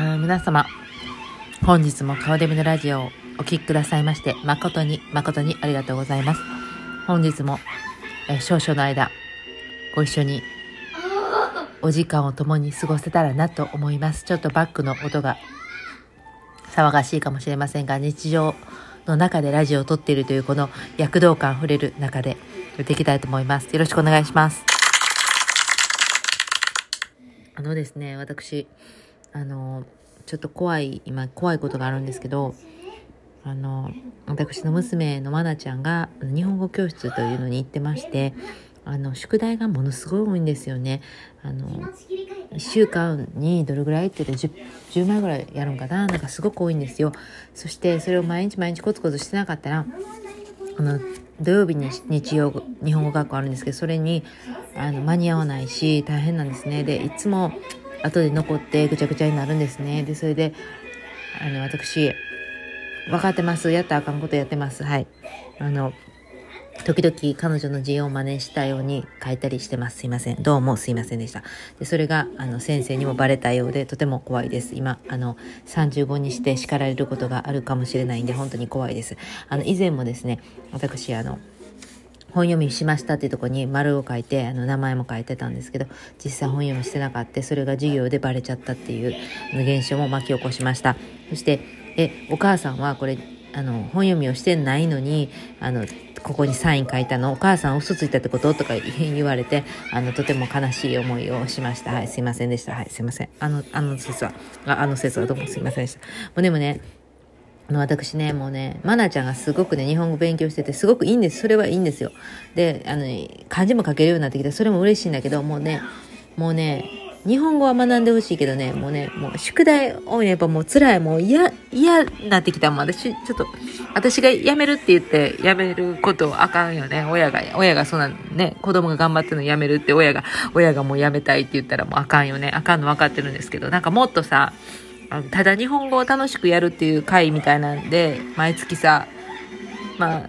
あ皆様、本日も顔デミのラジオをお聞きくださいまして、誠に誠にありがとうございます。本日も、え少々の間、ご一緒にお時間を共に過ごせたらなと思います。ちょっとバックの音が騒がしいかもしれませんが、日常の中でラジオを撮っているというこの躍動感あふれる中でやっていきたいと思います。よろしくお願いします。あのですね、私、あの、ちょっと怖い、今怖いことがあるんですけど、あの、私の娘のまなちゃんが日本語教室というのに行ってまして、あの、宿題がものすごい多いんですよね。あの、1週間にどれぐらいって言って 10, 10枚ぐらいやるんかななんかすごく多いんですよ。そしてそれを毎日毎日コツコツしてなかったら、あの、土曜日に日曜日本語学校あるんですけど、それにあの間に合わないし、大変なんですね。で、いつも後で残ってぐちゃぐちゃになるんですね。で、それで、あの、私、分かってます。やったらあかんことやってます。はい。あの、時々彼女の字を真似したように書いたりしてます。すいません。どうもすいませんでした。で、それが、あの、先生にもバレたようで、とても怖いです。今、あの、35にして叱られることがあるかもしれないんで、本当に怖いです。あの、以前もですね、私、あの、本読みしましたっていうとこに丸を書いてあの名前も書いてたんですけど実際本読みしてなかった。それが授業でバレちゃったっていう現象も巻き起こしました。そしてえお母さんはこれあの本読みをしてないのにあのここにサイン書いたの？お母さん嘘ついたってこと？とか言われてあのとても悲しい思いをしました。はいすいませんでした。はいすいません。あのあの説はああの説はどうもすいませんでした。もうでもねの私ね、もうね、マナちゃんがすごくね、日本語勉強してて、すごくいいんです。それはいいんですよ。で、あの、漢字も書けるようになってきた。それも嬉しいんだけど、もうね、もうね、日本語は学んでほしいけどね、もうね、もう宿題をやっぱもう辛い、もう嫌、嫌になってきた。もう私、ちょっと、私が辞めるって言って、辞めることあかんよね。親が、親がそんなね、子供が頑張ってるの辞めるって、親が、親がもう辞めたいって言ったらもうあかんよね。あかんの分かってるんですけど、なんかもっとさ、ただ日本語を楽しくやるっていう会みたいなんで、毎月さ、まあ、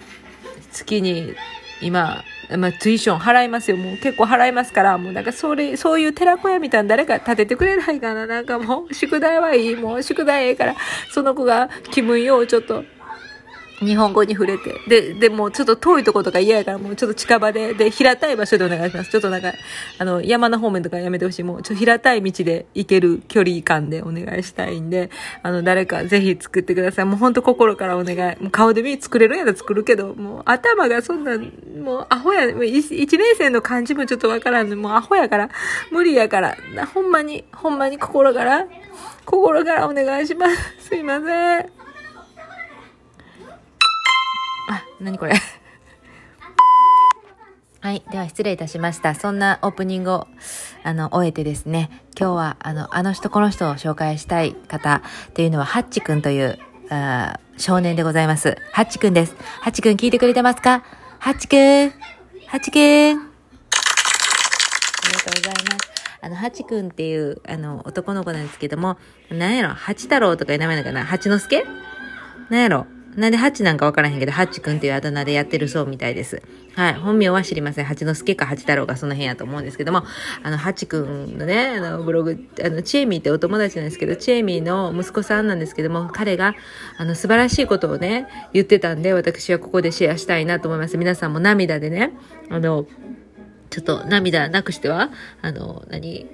月に今、まあ、ツイション払いますよ。もう結構払いますから、もうなんかそれ、そういう寺子屋みたいな誰か立ててくれないかな。なんかもう、宿題はいい。もう宿題ええから、その子が気分ようちょっと、日本語に触れて。で、でもちょっと遠いとことか嫌やから、もうちょっと近場で、で、平たい場所でお願いします。ちょっとなんか、あの、山の方面とかやめてほしい。もうちょっと平たい道で行ける距離感でお願いしたいんで、あの、誰かぜひ作ってください。もうほんと心からお願い。もう顔で見作れるんやったら作るけど、もう頭がそんな、もうアホや、もう一年生の漢字もちょっとわからんの、もうアホやから、無理やから、ほんまに、ほんまに心から、心からお願いします。すいません。あ、なにこれ？はい。では失礼いたしました。そんなオープニングを、あの、終えてですね、今日は、あの、あの人この人を紹介したい方というのは、ハッチくんという、あ少年でございます。ハッチくんです。ハッチくん聞いてくれてますか？ハッチくんハッチくんありがとうございます。あの、ハチくんっていう、あの、男の子なんですけども、なんやろ、ハチ太郎とかいう名前なのかな？ハチの助なんやろ？なんでハチなんかわからへんけど、ハッチくんっていうあだ名でやってるそうみたいです。はい。本名は知りません。ハチの助かハチ太郎がその辺やと思うんですけども、あの、ハチくんのね、あの、ブログ、あの、チェーミーってお友達なんですけど、チェーミーの息子さんなんですけども、彼が、あの、素晴らしいことをね、言ってたんで、私はここでシェアしたいなと思います。皆さんも涙でね、あの、ちょっと涙なくしては、あの、何？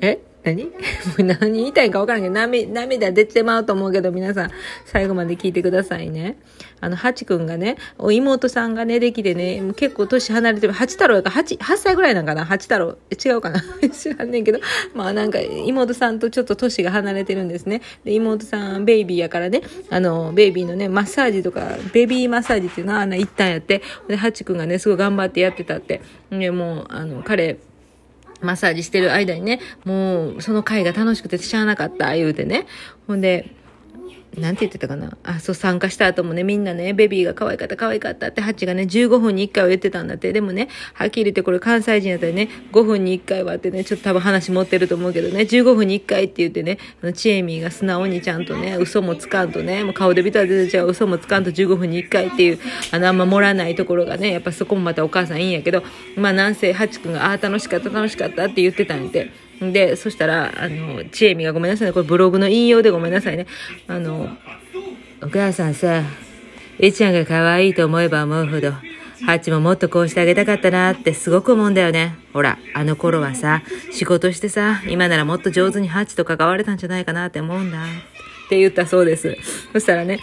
え？何？も う何言いたいか分からんけど、涙、涙出てまうと思うけど、皆さん、最後まで聞いてくださいね。あの、ハチくんがね、お妹さんがね、できてね、結構年離れてる、ハチ太郎やから、8、8歳ぐらいなんかな？ハチ太郎。違うかな？知らんねんけど、まあなんか、妹さんとちょっと年が離れてるんですね。で、妹さん、ベイビーやからね、あの、ベイビーのね、マッサージとか、ベビーマッサージっていうのは、あの、一旦やって、で、ハチくんがね、すごい頑張ってやってたって。で、もう、あの、彼、マッサージしてる間にね、もう、その回が楽しくてしゃあなかった、言うてね。ほんで、なんて言ってたかな？あ、そう、参加した後もね、みんなね、ベビーが可愛かった、可愛かったって、ハチがね、15分に1回は言ってたんだって。でもね、はっきり言ってこれ関西人やったらね、5分に1回はってね、ちょっと多分話持ってると思うけどね、15分に1回って言ってね、あの、チエミーが素直にちゃんとね、嘘もつかんとね、もう顔で見たら出てちゃう嘘もつかんと15分に1回っていう、あの、あんま盛らないところがね、やっぱそこもまたお母さんいいんやけど、まあなんせ、ハチ君が、ああ、楽しかった、楽しかったって言ってたんやて。で、そしたら、あの、ちえみがごめんなさいね。これブログの引用でごめんなさいね。あの、お母さんさ、いちゃんが可愛いと思えば思うほど、ハチももっとこうしてあげたかったなってすごく思うんだよね。ほら、あの頃はさ、仕事してさ、今ならもっと上手にハチと関われたんじゃないかなって思うんだ。って言ったそうです。そしたらね、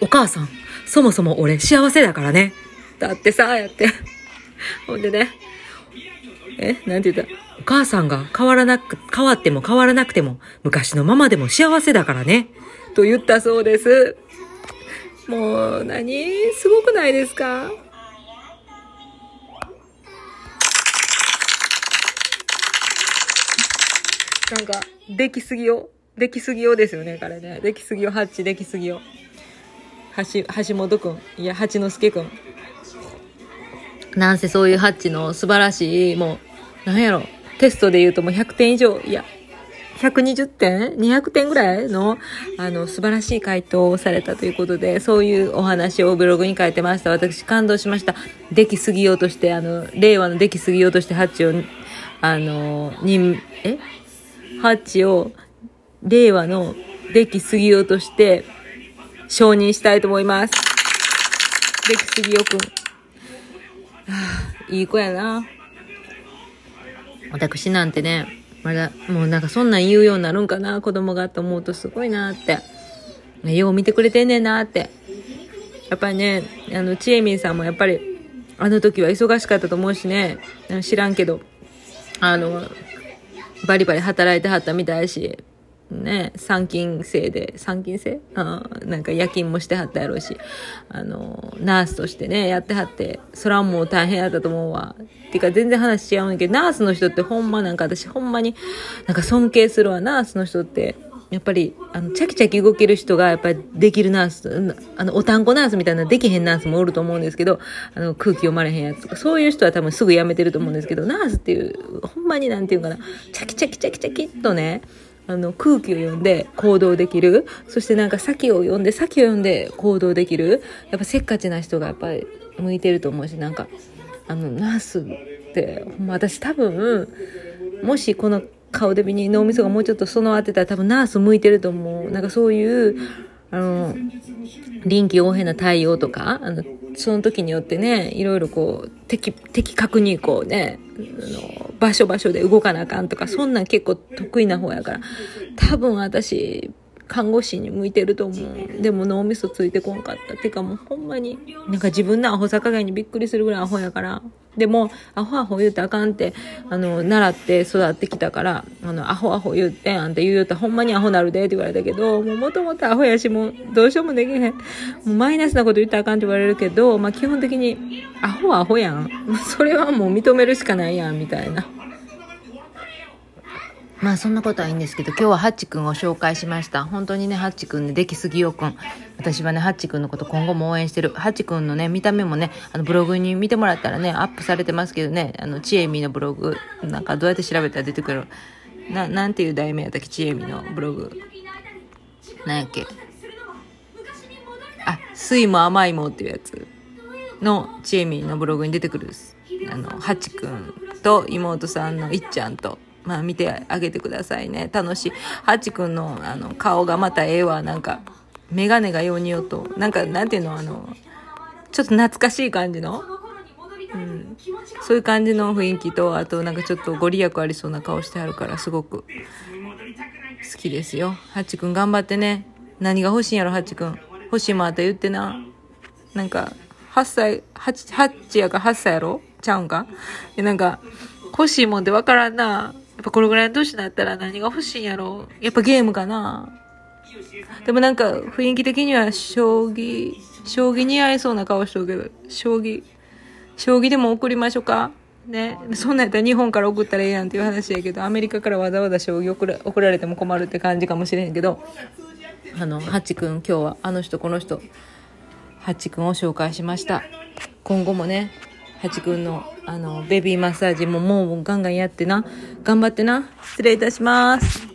お母さん、そもそも俺幸せだからね。だってさ、やって。ほんでね、え、なんて言った？お母さんが変わらなく、変わっても変わらなくても、昔のままでも幸せだからね。と言ったそうです。もう、何？すごくないですか？なんか、できすぎよ。できすぎよですよね、彼ね。できすぎよ、ハッチ、できすぎよ。橋、橋本くん。いや、八之助くん。なんせそういうハッチの素晴らしい、もう、なんやろ、テストで言うともう100点以上、いや、120点 ?200 点ぐらいの、あの、素晴らしい回答をされたということで、そういうお話をブログに書いてました。私感動しました。できすぎようとして、あの、令和のできすぎようとしてハッチを、あの、に、え？ハッチを令和のできすぎようとして承認したいと思います。できすぎよくん。はあ、いい子やな。私なんてね、まだ、もうなんかそんなん言うようになるんかな、子供がと思うとすごいなって。よう見てくれてんねんなって。やっぱりね、あの、ちえみんさんもやっぱり、あの時は忙しかったと思うしね、知らんけど、あの、バリバリ働いてはったみたいし、ね、参勤制で、参勤制？あなんか夜勤もしてはったやろうし、あの、ナースとしてね、やってはって、そらもう大変やったと思うわ。てか全然話違うんだけど、ナースの人ってほんまなんか私ほんまになんか尊敬するわ、ナースの人って。やっぱり、あの、チャキチャキ動ける人が、やっぱりできるナース、あの、おたんこナースみたいなできへんナースもおると思うんですけど、あの、空気読まれへんやつとか、そういう人は多分すぐ辞めてると思うんですけど、ナースっていう、ほんまになんていうかな、チャキチャキチャキチャキっとね、あの、空気を読んで行動できる。そしてなんか先を読んで、先を読んで行動できる。やっぱせっかちな人がやっぱり向いてると思うし、なんか、あの、ナースって、私多分、もしこの顔で見に脳みそがもうちょっと備わってたら多分ナース向いてると思う。なんかそういう、あの、臨機応変な対応とか、あの、その時によってね、いろいろこう、的、的確にこうね、あの、場所場所で動かなあかんとか、そんなん結構得意な方やから、多分私、看護師に向いてると思う。でも脳みそついてこんかった。てかもうほんまに、なんか自分のアホさ加減にびっくりするぐらいアホやから、でも、アホアホ言うてあかんって、あの、習って育ってきたから、あの、アホアホ言って、あんた言うよったらほんまにアホなるでって言われたけど、もうもともとアホやし、もうどうしようもできへん。もうマイナスなこと言ったらあかんって言われるけど、まあ基本的に、アホはアホやん。それはもう認めるしかないやん、みたいな。まあそんなことはいいんですけど、今日はハッチ君を紹介しました。本当にね、ハッチ君ね、できすぎよくん。私はね、ハッチ君のこと今後も応援してる。ハッチ君のね、見た目もね、あのブログに見てもらったらね、アップされてますけどね、あの、ちえみのブログ、なんかどうやって調べたら出てくる？な、なんていう題名やったっけ、ちえみのブログ。なんやっけ？あ、酸いも甘いもっていうやつのちえみのブログに出てくるあの、ハチ君と妹さんのいっちゃんと、まあ見てあげてくださいね。楽しい。ハチくんのあの顔がまたええわ。なんか、メガネがようによと。なんか、なんていうの、あの、ちょっと懐かしい感じの？うん、そういう感じの雰囲気と、あとなんかちょっとご利益ありそうな顔してあるから、すごく好きですよ。ハチくん頑張ってね。何が欲しいんやろ、ハチくん。欲しいもあった言ってな。なんか、8歳、8、8やか8歳やろ？ちゃうんか？なんか、欲しいもんでわからんな。やっぱこれぐらいの年になったら何が欲しいんやろやっぱゲームかなでもなんか雰囲気的には将棋、将棋似合いそうな顔しとるけど、将棋、将棋でも送りましょうかね。そんなんやったら日本から送ったらええやんっていう話やけど、アメリカからわざわざ将棋送ら送られても困るって感じかもしれへんけど、あの、ハッチ君今日はあの人この人、ハッチ君を紹介しました。今後もね、ハチ君の、あの、ベビーマッサージももうガンガンやってな。頑張ってな。失礼いたします。